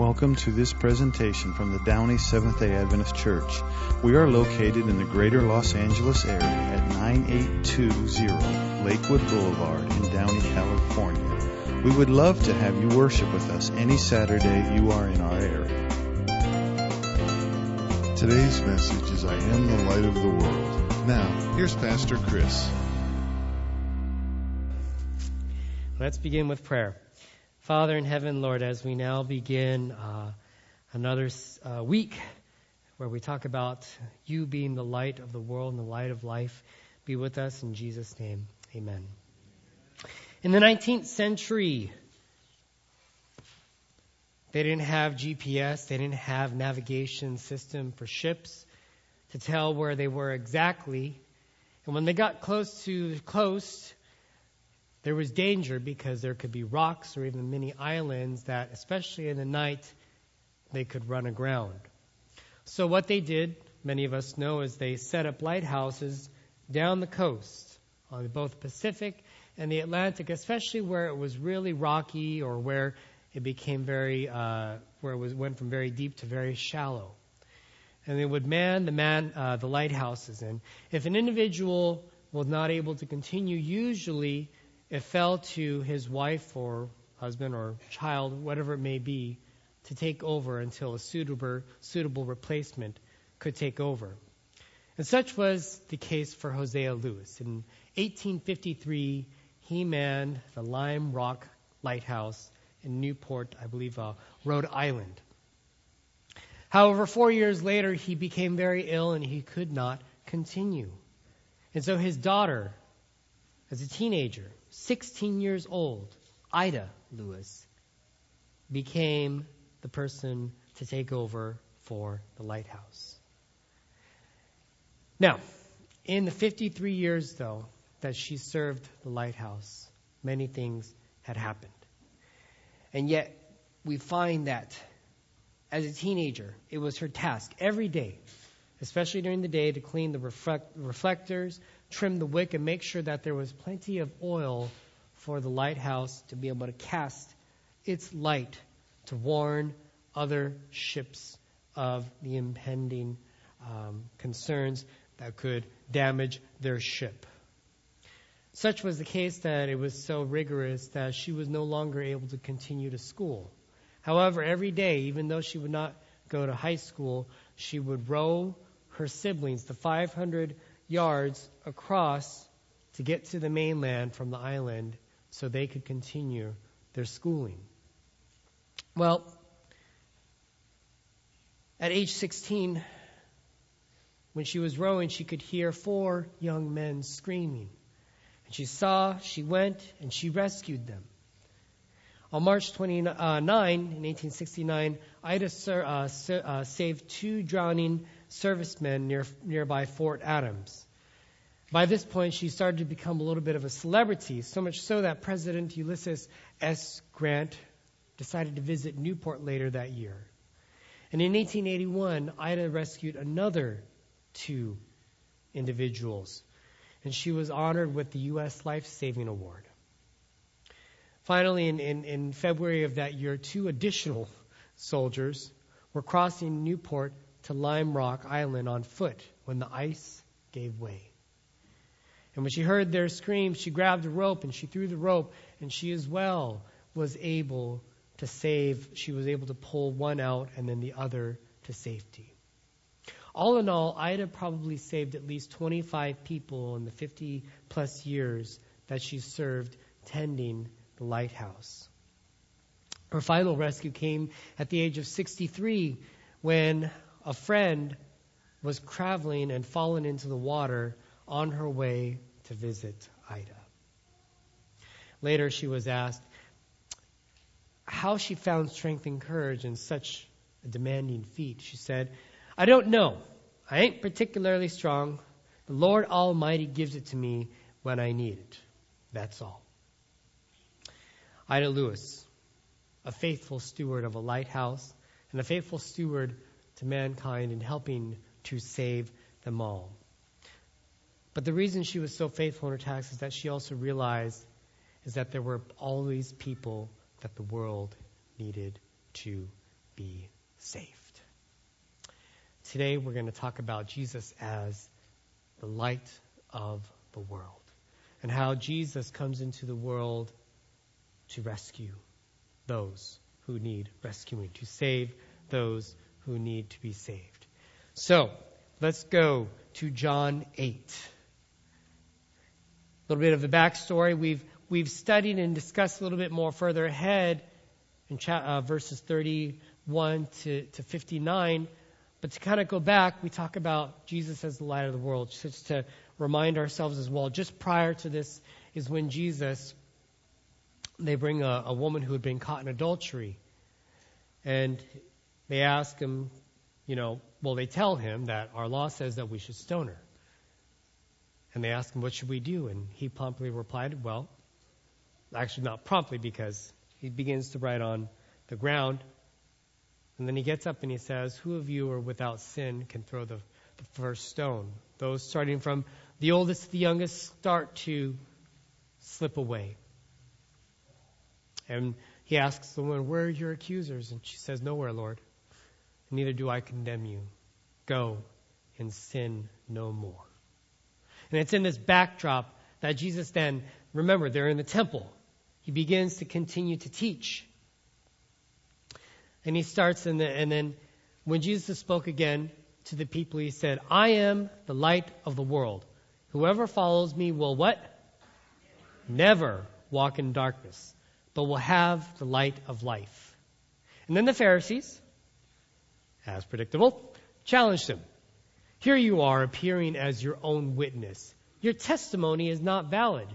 Welcome to this presentation from the Downey Seventh day Adventist Church. We are located in the greater Los Angeles area at 9820 Lakewood Boulevard in Downey, California. We would love to have you worship with us any Saturday you are in our area. Today's message is I am the light of the world. Now, here's Pastor Chris. Let's begin with prayer. Father in heaven, Lord, as we now begin uh, another uh, week where we talk about you being the light of the world and the light of life, be with us in Jesus' name. Amen. In the 19th century, they didn't have GPS, they didn't have navigation system for ships to tell where they were exactly. And when they got close to the coast, there was danger because there could be rocks or even many islands that, especially in the night, they could run aground. So what they did, many of us know, is they set up lighthouses down the coast on both the Pacific and the Atlantic, especially where it was really rocky or where it became very, uh, where it was, went from very deep to very shallow. And they would man the man uh, the lighthouses. And if an individual was not able to continue, usually it fell to his wife or husband or child, whatever it may be, to take over until a suitable, suitable replacement could take over. And such was the case for Hosea Lewis. In 1853, he manned the Lime Rock Lighthouse in Newport, I believe, uh, Rhode Island. However, four years later, he became very ill and he could not continue. And so his daughter, as a teenager, 16 years old, Ida Lewis, became the person to take over for the lighthouse. Now, in the 53 years, though, that she served the lighthouse, many things had happened. And yet, we find that as a teenager, it was her task every day, especially during the day, to clean the reflect- reflectors, trim the wick and make sure that there was plenty of oil for the lighthouse to be able to cast its light to warn other ships of the impending um, concerns that could damage their ship. Such was the case that it was so rigorous that she was no longer able to continue to school. However, every day, even though she would not go to high school, she would row her siblings the 500 yards across to get to the mainland from the island so they could continue their schooling. Well, at age 16, when she was rowing, she could hear four young men screaming. And she saw, she went, and she rescued them. On March 29, uh, in 1869, Ida uh, uh, saved two drowning servicemen near, nearby Fort Adams. By this point, she started to become a little bit of a celebrity, so much so that President Ulysses S. Grant decided to visit Newport later that year. And in 1881, Ida rescued another two individuals, and she was honored with the U.S. Life Saving Award. Finally, in, in, in February of that year, two additional soldiers were crossing Newport to Lime Rock Island on foot when the ice gave way. And when she heard their screams, she grabbed a rope and she threw the rope, and she as well was able to save. She was able to pull one out and then the other to safety. All in all, Ida probably saved at least 25 people in the 50 plus years that she served tending the lighthouse. Her final rescue came at the age of 63 when a friend was traveling and fallen into the water on her way to visit Ida. Later, she was asked how she found strength and courage in such a demanding feat. She said, I don't know. I ain't particularly strong. The Lord Almighty gives it to me when I need it. That's all. Ida Lewis, a faithful steward of a lighthouse and a faithful steward to mankind and helping to save them all. But the reason she was so faithful in her tasks is that she also realized is that there were always people that the world needed to be saved. Today we're going to talk about Jesus as the light of the world and how Jesus comes into the world to rescue those who need rescuing, to save those who need to be saved. So, let's go to John 8. A little bit of the backstory. We've, we've studied and discussed a little bit more further ahead in cha- uh, verses 31 to, to 59. But to kind of go back, we talk about Jesus as the light of the world, just to remind ourselves as well. Just prior to this is when Jesus, they bring a, a woman who had been caught in adultery. And they ask him, you know, well, they tell him that our law says that we should stone her. And they ask him, what should we do? And he promptly replied, well, actually not promptly because he begins to write on the ground. And then he gets up and he says, who of you are without sin can throw the, the first stone? Those starting from the oldest to the youngest start to slip away. And he asks the woman, where are your accusers? And she says, nowhere, Lord. Neither do I condemn you. Go and sin no more. And it's in this backdrop that Jesus then, remember, they're in the temple. He begins to continue to teach. And he starts, in the, and then when Jesus spoke again to the people, he said, I am the light of the world. Whoever follows me will what? Never walk in darkness, but will have the light of life. And then the Pharisees, as predictable, challenged him. Here you are appearing as your own witness. Your testimony is not valid.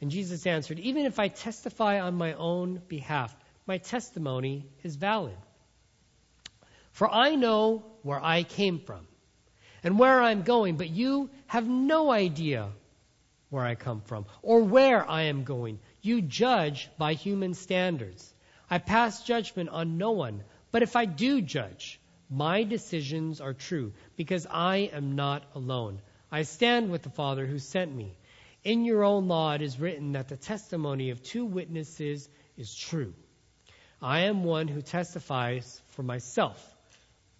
And Jesus answered, Even if I testify on my own behalf, my testimony is valid. For I know where I came from and where I'm going, but you have no idea where I come from or where I am going. You judge by human standards. I pass judgment on no one, but if I do judge, my decisions are true because I am not alone. I stand with the Father who sent me. In your own law it is written that the testimony of two witnesses is true. I am one who testifies for myself.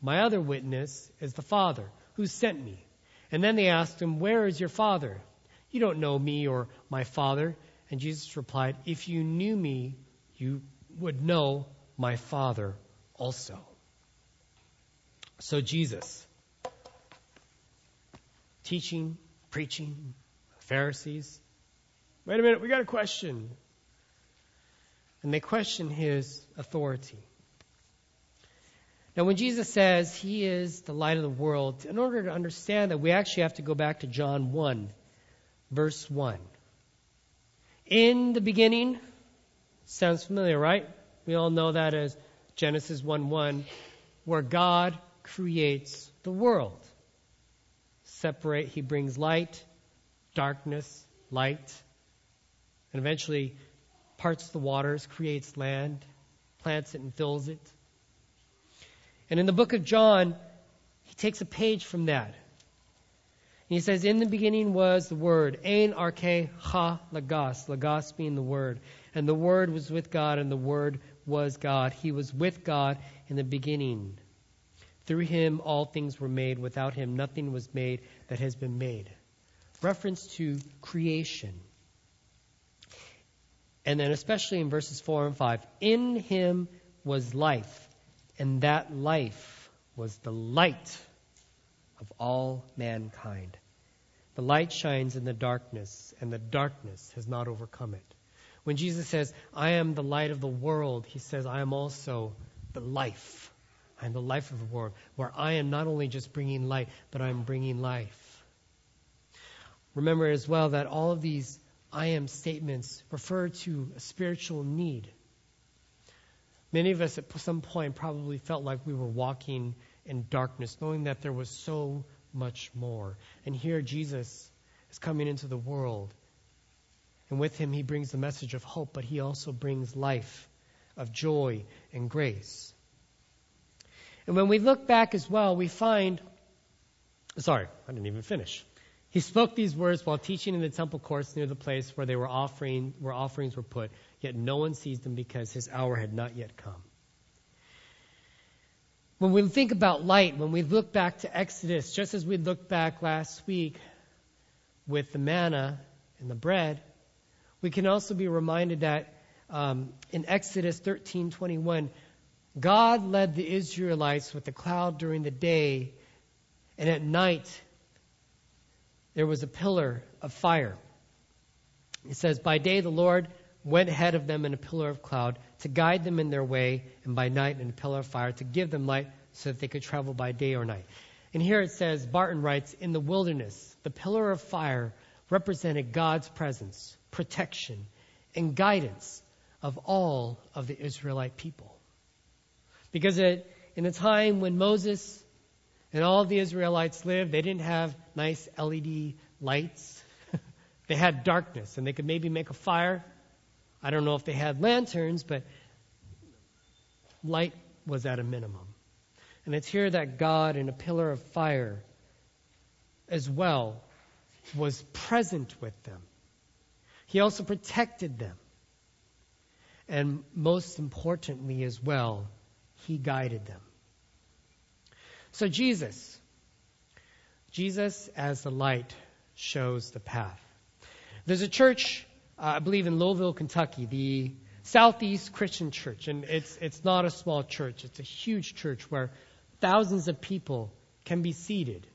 My other witness is the Father who sent me. And then they asked him, Where is your Father? You don't know me or my Father. And Jesus replied, If you knew me, you would know my Father also. So Jesus, teaching, preaching, Pharisees. Wait a minute, we got a question. And they question his authority. Now, when Jesus says he is the light of the world, in order to understand that, we actually have to go back to John 1, verse 1. In the beginning, sounds familiar, right? We all know that as Genesis 1 1, where God creates the world. Separate, he brings light, darkness, light, and eventually parts the waters, creates land, plants it and fills it. And in the book of John, he takes a page from that. He says, In the beginning was the Word, Ein Arke Ha logos, logos being the Word. And the Word was with God, and the Word was God. He was with God in the beginning. Through him all things were made. Without him nothing was made that has been made. Reference to creation. And then, especially in verses 4 and 5, in him was life, and that life was the light of all mankind. The light shines in the darkness, and the darkness has not overcome it. When Jesus says, I am the light of the world, he says, I am also the life I am the life of the world, where I am not only just bringing light, but I'm bringing life. Remember as well that all of these I am statements refer to a spiritual need. Many of us at some point probably felt like we were walking in darkness, knowing that there was so much more. And here Jesus is coming into the world. And with him, he brings the message of hope, but he also brings life, of joy and grace. And when we look back as well, we find, sorry, I didn't even finish. He spoke these words while teaching in the temple courts near the place where they were offering, where offerings were put, yet no one seized him because his hour had not yet come. When we think about light, when we look back to Exodus, just as we looked back last week with the manna and the bread, we can also be reminded that um, in Exodus 13:21, God led the Israelites with a cloud during the day, and at night there was a pillar of fire. It says, By day the Lord went ahead of them in a pillar of cloud to guide them in their way, and by night in a pillar of fire to give them light so that they could travel by day or night. And here it says, Barton writes, In the wilderness, the pillar of fire represented God's presence, protection, and guidance of all of the Israelite people. Because it, in a time when Moses and all the Israelites lived, they didn't have nice LED lights. they had darkness, and they could maybe make a fire. I don't know if they had lanterns, but light was at a minimum. And it's here that God, in a pillar of fire as well, was present with them. He also protected them. And most importantly, as well, He guided them. So Jesus, Jesus as the light shows the path. There's a church, uh, I believe in Louisville, Kentucky, the Southeast Christian Church, and it's it's not a small church. It's a huge church where thousands of people can be seated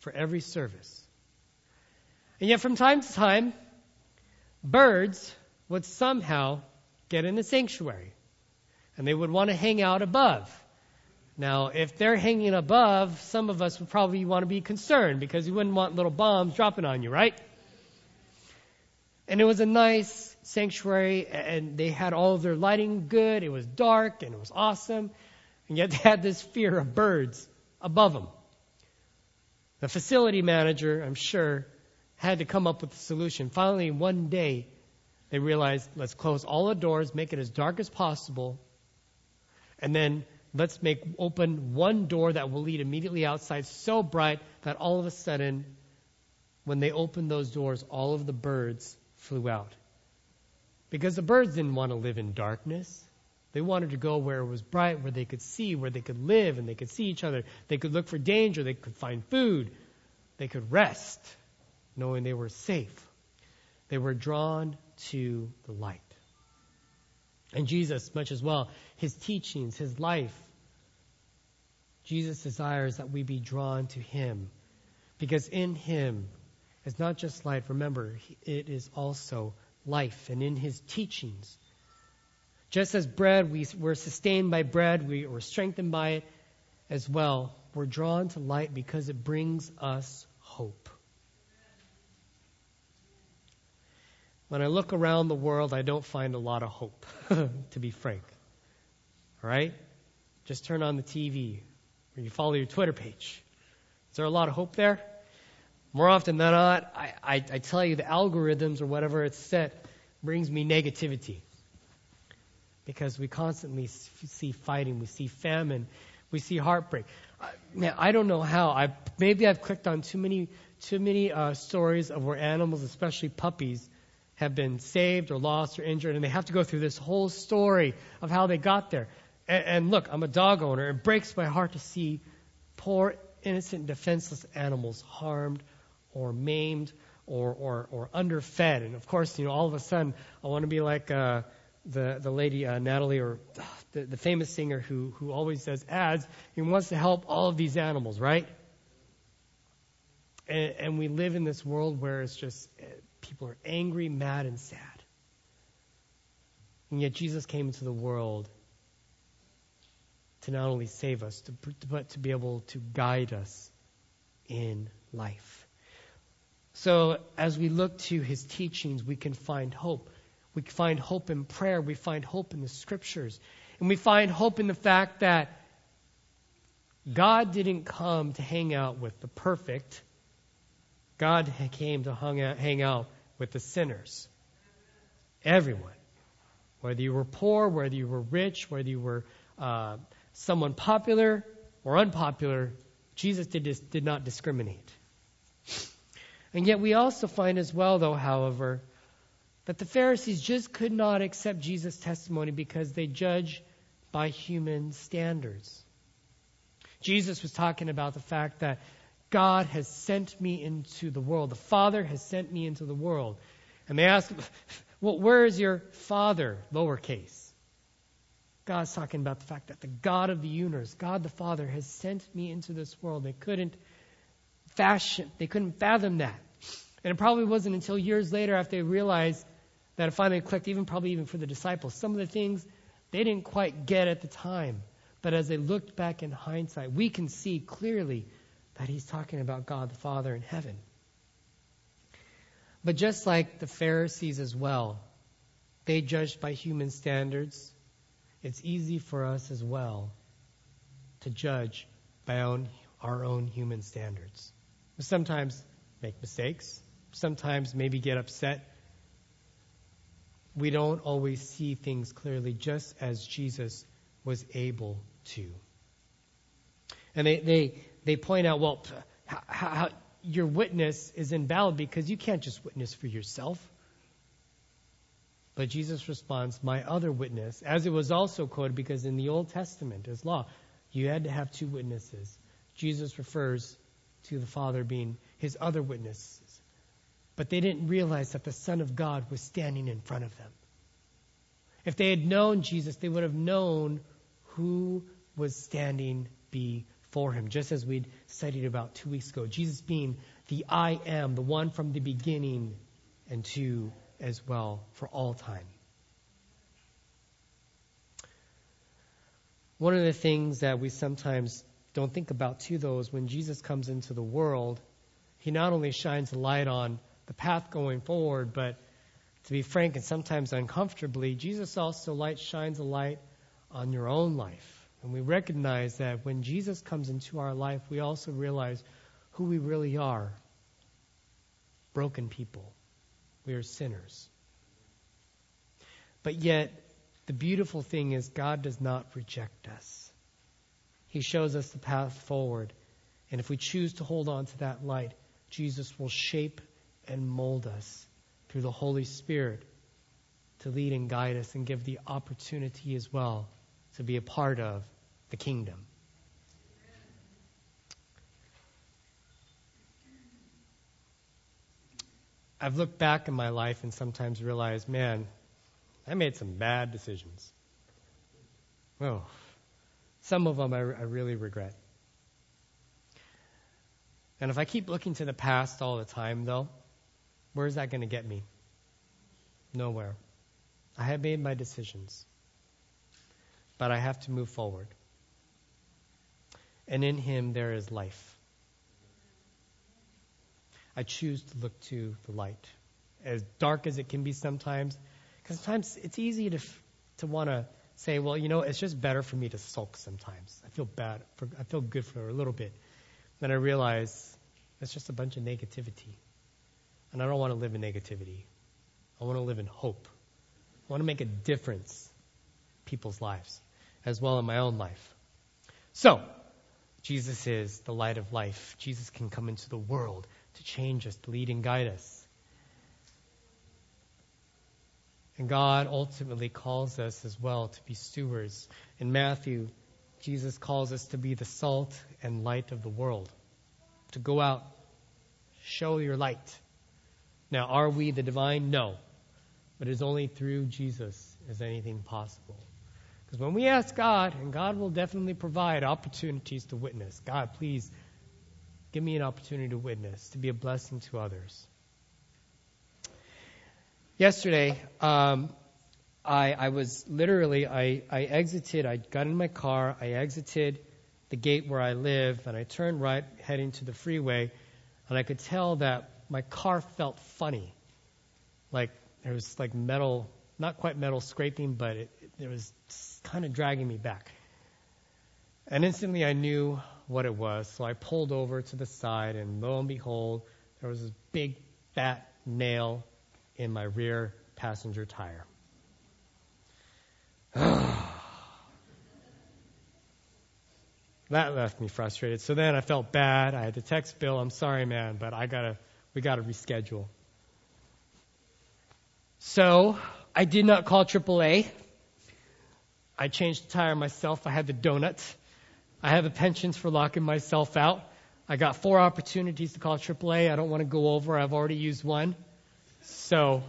for every service. And yet, from time to time, birds would somehow get in the sanctuary, and they would want to hang out above. Now, if they're hanging above, some of us would probably want to be concerned because you wouldn't want little bombs dropping on you, right? And it was a nice sanctuary, and they had all of their lighting good. It was dark, and it was awesome. And yet they had this fear of birds above them. The facility manager, I'm sure, had to come up with a solution. Finally, one day, they realized let's close all the doors, make it as dark as possible, and then let's make open one door that will lead immediately outside so bright that all of a sudden, when they opened those doors, all of the birds flew out. Because the birds didn't want to live in darkness. They wanted to go where it was bright, where they could see, where they could live, and they could see each other. They could look for danger. They could find food. They could rest, knowing they were safe. They were drawn to the light. And Jesus, much as well, his teachings, his life, Jesus desires that we be drawn to him. Because in him is not just light, remember, it is also life. And in his teachings, just as bread, we, we're sustained by bread, we, we're strengthened by it as well. We're drawn to light because it brings us hope. When I look around the world, I don't find a lot of hope, to be frank. All right? Just turn on the TV or you follow your Twitter page. Is there a lot of hope there? More often than not, I, I, I tell you the algorithms or whatever it's set brings me negativity. Because we constantly see fighting, we see famine, we see heartbreak. Now, I don't know how. I maybe I've clicked on too many too many uh, stories of where animals, especially puppies, have been saved or lost or injured, and they have to go through this whole story of how they got there. And, and look, I'm a dog owner. It breaks my heart to see poor, innocent, defenseless animals harmed or maimed or, or, or underfed. And of course, you know, all of a sudden, I want to be like uh, the the lady uh, Natalie or uh, the, the famous singer who who always does ads. He wants to help all of these animals, right? And, and we live in this world where it's just people are angry, mad, and sad. And yet Jesus came into the world to not only save us, but to be able to guide us in life. So as we look to his teachings, we can find hope. We find hope in prayer. We find hope in the scriptures. And we find hope in the fact that God didn't come to hang out with the perfect. God came to hang out with the sinners. Everyone. Whether you were poor, whether you were rich, whether you were uh, someone popular or unpopular, Jesus did, did not discriminate. And yet we also find as well, though, however, that the Pharisees just could not accept Jesus' testimony because they judge by human standards. Jesus was talking about the fact that God has sent me into the world. The Father has sent me into the world. And they ask, well, where is your Father? Lowercase. God's talking about the fact that the God of the universe, God the Father, has sent me into this world. They couldn't fashion, they couldn't fathom that. And it probably wasn't until years later after they realized that it finally clicked, even probably even for the disciples. Some of the things they didn't quite get at the time. But as they looked back in hindsight, we can see clearly that he's talking about God the Father in heaven. But just like the Pharisees as well, they judged by human standards it's easy for us as well to judge by own, our own human standards. We sometimes make mistakes, sometimes maybe get upset. We don't always see things clearly, just as Jesus was able to. And they, they, they point out, well, how, how, your witness is invalid because you can't just witness for yourself. But Jesus responds, My other witness, as it was also quoted, because in the Old Testament, as law, you had to have two witnesses. Jesus refers to the Father being his other witnesses. But they didn't realize that the Son of God was standing in front of them. If they had known Jesus, they would have known who was standing before him, just as we'd studied about two weeks ago. Jesus being the I am, the one from the beginning and to as well for all time. One of the things that we sometimes don't think about too, though, is when Jesus comes into the world, he not only shines a light on the path going forward, but to be frank and sometimes uncomfortably, Jesus also light shines a light on your own life. And we recognize that when Jesus comes into our life, we also realize who we really are broken people. We are sinners. But yet, the beautiful thing is God does not reject us. He shows us the path forward. And if we choose to hold on to that light, Jesus will shape and mold us through the Holy Spirit to lead and guide us and give the opportunity as well to be a part of the kingdom. I've looked back in my life and sometimes realized, man, I made some bad decisions. Well, some of them I, I really regret. And if I keep looking to the past all the time, though, where's that going to get me? Nowhere. I have made my decisions, but I have to move forward. And in Him there is life. I choose to look to the light. As dark as it can be sometimes, because sometimes it's easy to to want to say, well, you know, it's just better for me to sulk sometimes. I feel bad. For, I feel good for a little bit. Then I realize it's just a bunch of negativity. And I don't want to live in negativity. I want to live in hope. I want to make a difference in people's lives, as well in my own life. So, Jesus is the light of life. Jesus can come into the world to change us, to lead and guide us. And God ultimately calls us as well to be stewards. In Matthew, Jesus calls us to be the salt and light of the world, to go out, show your light. Now, are we the divine? No. But it's only through Jesus is anything possible. Because when we ask God, and God will definitely provide opportunities to witness, God, please Give me an opportunity to witness, to be a blessing to others. Yesterday, um, I, I was literally, I, I exited, I got in my car, I exited the gate where I live, and I turned right, heading to the freeway, and I could tell that my car felt funny. Like there was like metal, not quite metal scraping, but it, it, it was kind of dragging me back. And instantly I knew what it was. So I pulled over to the side, and lo and behold, there was this big fat nail in my rear passenger tire. that left me frustrated. So then I felt bad. I had to text Bill, I'm sorry, man, but I gotta, we gotta reschedule. So I did not call AAA. I changed the tire myself. I had the donuts. I have a penchant for locking myself out. I got four opportunities to call AAA. I don't want to go over. I've already used one. So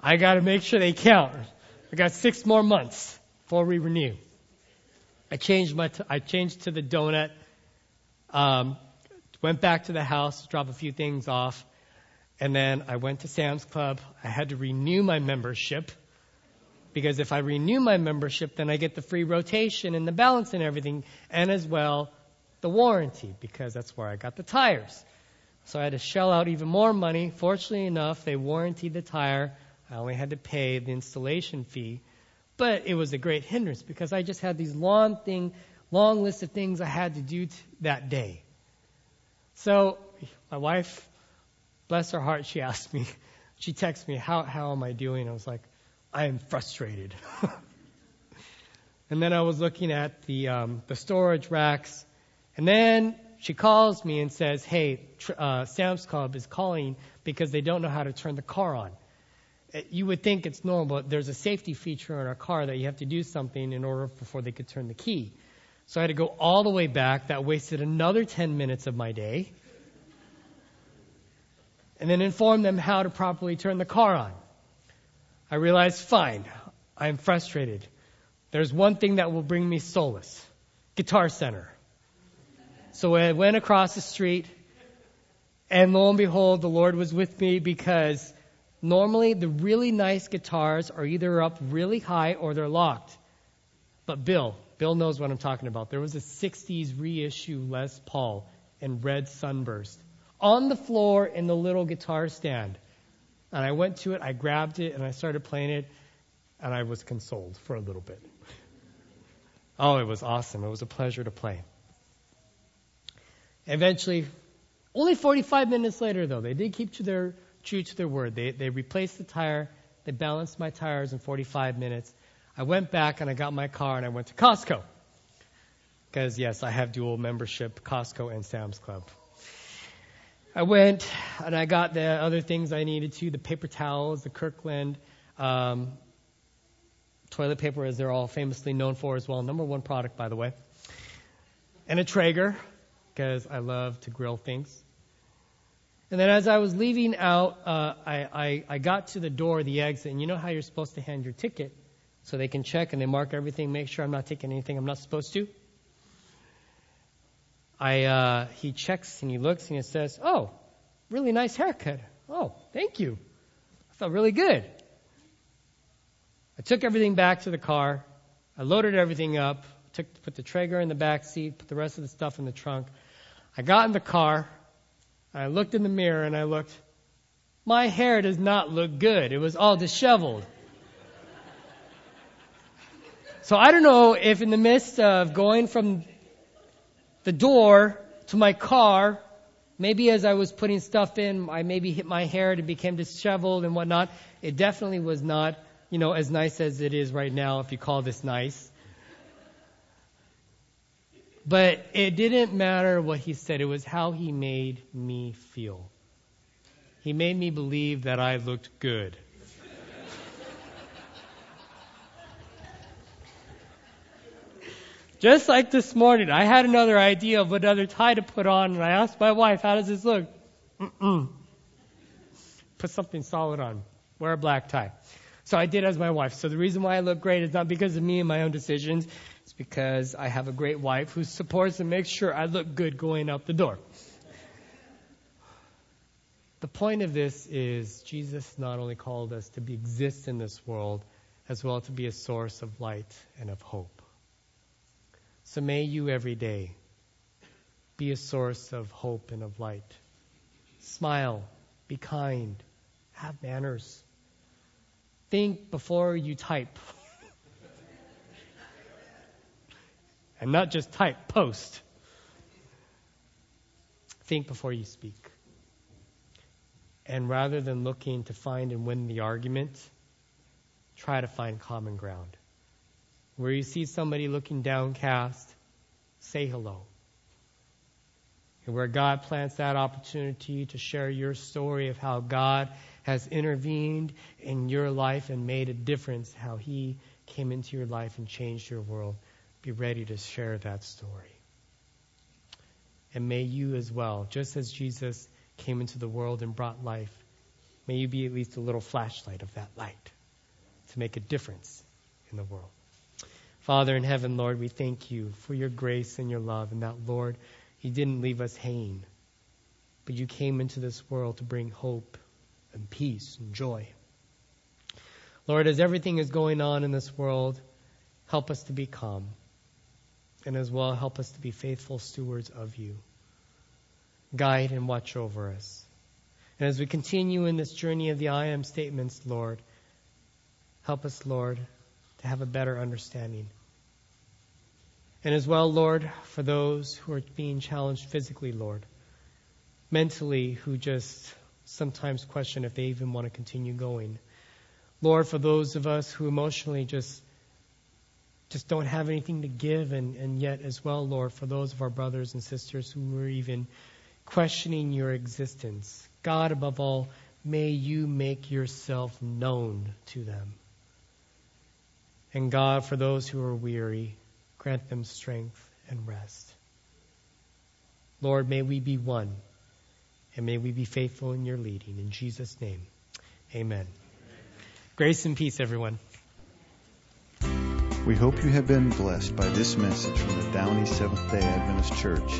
I got to make sure they count. I got six more months before we renew. I changed my t- I changed to the donut. Um, went back to the house, drop a few things off, and then I went to Sam's Club. I had to renew my membership because if I renew my membership, then I get the free rotation and the balance and everything, and as well the warranty because that's where I got the tires. So I had to shell out even more money. Fortunately enough, they warranted the tire. I only had to pay the installation fee. But it was a great hindrance because I just had these long thing, long list of things I had to do t- that day. So my wife, bless her heart, she asked me, she texted me, how, how am I doing? I was like, I am frustrated. and then I was looking at the, um, the storage racks. And then she calls me and says, hey, tr- uh, Sam's Club is calling because they don't know how to turn the car on. Uh, you would think it's normal, but there's a safety feature in our car that you have to do something in order before they could turn the key. So I had to go all the way back. That wasted another 10 minutes of my day. And then inform them how to properly turn the car on. I realized, fine, I'm frustrated. There's one thing that will bring me solace Guitar Center. So I went across the street, and lo and behold, the Lord was with me because normally the really nice guitars are either up really high or they're locked. But Bill, Bill knows what I'm talking about. There was a 60s reissue Les Paul in red sunburst on the floor in the little guitar stand. And I went to it, I grabbed it, and I started playing it, and I was consoled for a little bit. Oh, it was awesome. It was a pleasure to play. Eventually, only 45 minutes later, though, they did keep to their, true to their word. They, they replaced the tire, they balanced my tires in 45 minutes. I went back and I got my car and I went to Costco. Because, yes, I have dual membership, Costco and Sam's Club. I went and I got the other things I needed to the paper towels, the Kirkland um, toilet paper, as they're all famously known for as well. Number one product, by the way. And a Traeger, because I love to grill things. And then as I was leaving out, uh, I, I, I got to the door, the exit, and you know how you're supposed to hand your ticket so they can check and they mark everything, make sure I'm not taking anything I'm not supposed to? I, uh, he checks and he looks and he says, Oh, really nice haircut. Oh, thank you. I felt really good. I took everything back to the car. I loaded everything up, took, put the Traeger in the back seat, put the rest of the stuff in the trunk. I got in the car. I looked in the mirror and I looked. My hair does not look good. It was all disheveled. So I don't know if in the midst of going from the door to my car. Maybe as I was putting stuff in, I maybe hit my hair and it became disheveled and whatnot. It definitely was not, you know, as nice as it is right now, if you call this nice. But it didn't matter what he said. It was how he made me feel. He made me believe that I looked good. Just like this morning, I had another idea of another tie to put on, and I asked my wife, How does this look? Mm-mm. Put something solid on. Wear a black tie. So I did as my wife. So the reason why I look great is not because of me and my own decisions. It's because I have a great wife who supports and makes sure I look good going out the door. The point of this is Jesus not only called us to be, exist in this world, as well to be a source of light and of hope. So may you every day be a source of hope and of light. Smile, be kind, have manners. Think before you type. and not just type, post. Think before you speak. And rather than looking to find and win the argument, try to find common ground. Where you see somebody looking downcast, say hello. And where God plants that opportunity to share your story of how God has intervened in your life and made a difference, how He came into your life and changed your world, be ready to share that story. And may you as well, just as Jesus came into the world and brought life, may you be at least a little flashlight of that light to make a difference in the world. Father in heaven, Lord, we thank you for your grace and your love, and that, Lord, you didn't leave us hanging, but you came into this world to bring hope and peace and joy. Lord, as everything is going on in this world, help us to be calm, and as well help us to be faithful stewards of you. Guide and watch over us. And as we continue in this journey of the I am statements, Lord, help us, Lord, to have a better understanding. And as well, Lord, for those who are being challenged physically, Lord, mentally, who just sometimes question if they even want to continue going. Lord, for those of us who emotionally just just don't have anything to give, and, and yet as well, Lord, for those of our brothers and sisters who are even questioning your existence. God, above all, may you make yourself known to them. And God, for those who are weary, grant them strength and rest. Lord, may we be one, and may we be faithful in your leading. In Jesus' name, amen. Grace and peace, everyone. We hope you have been blessed by this message from the Downey Seventh day Adventist Church.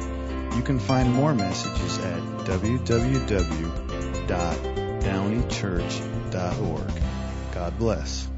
You can find more messages at www.downeychurch.org. God bless.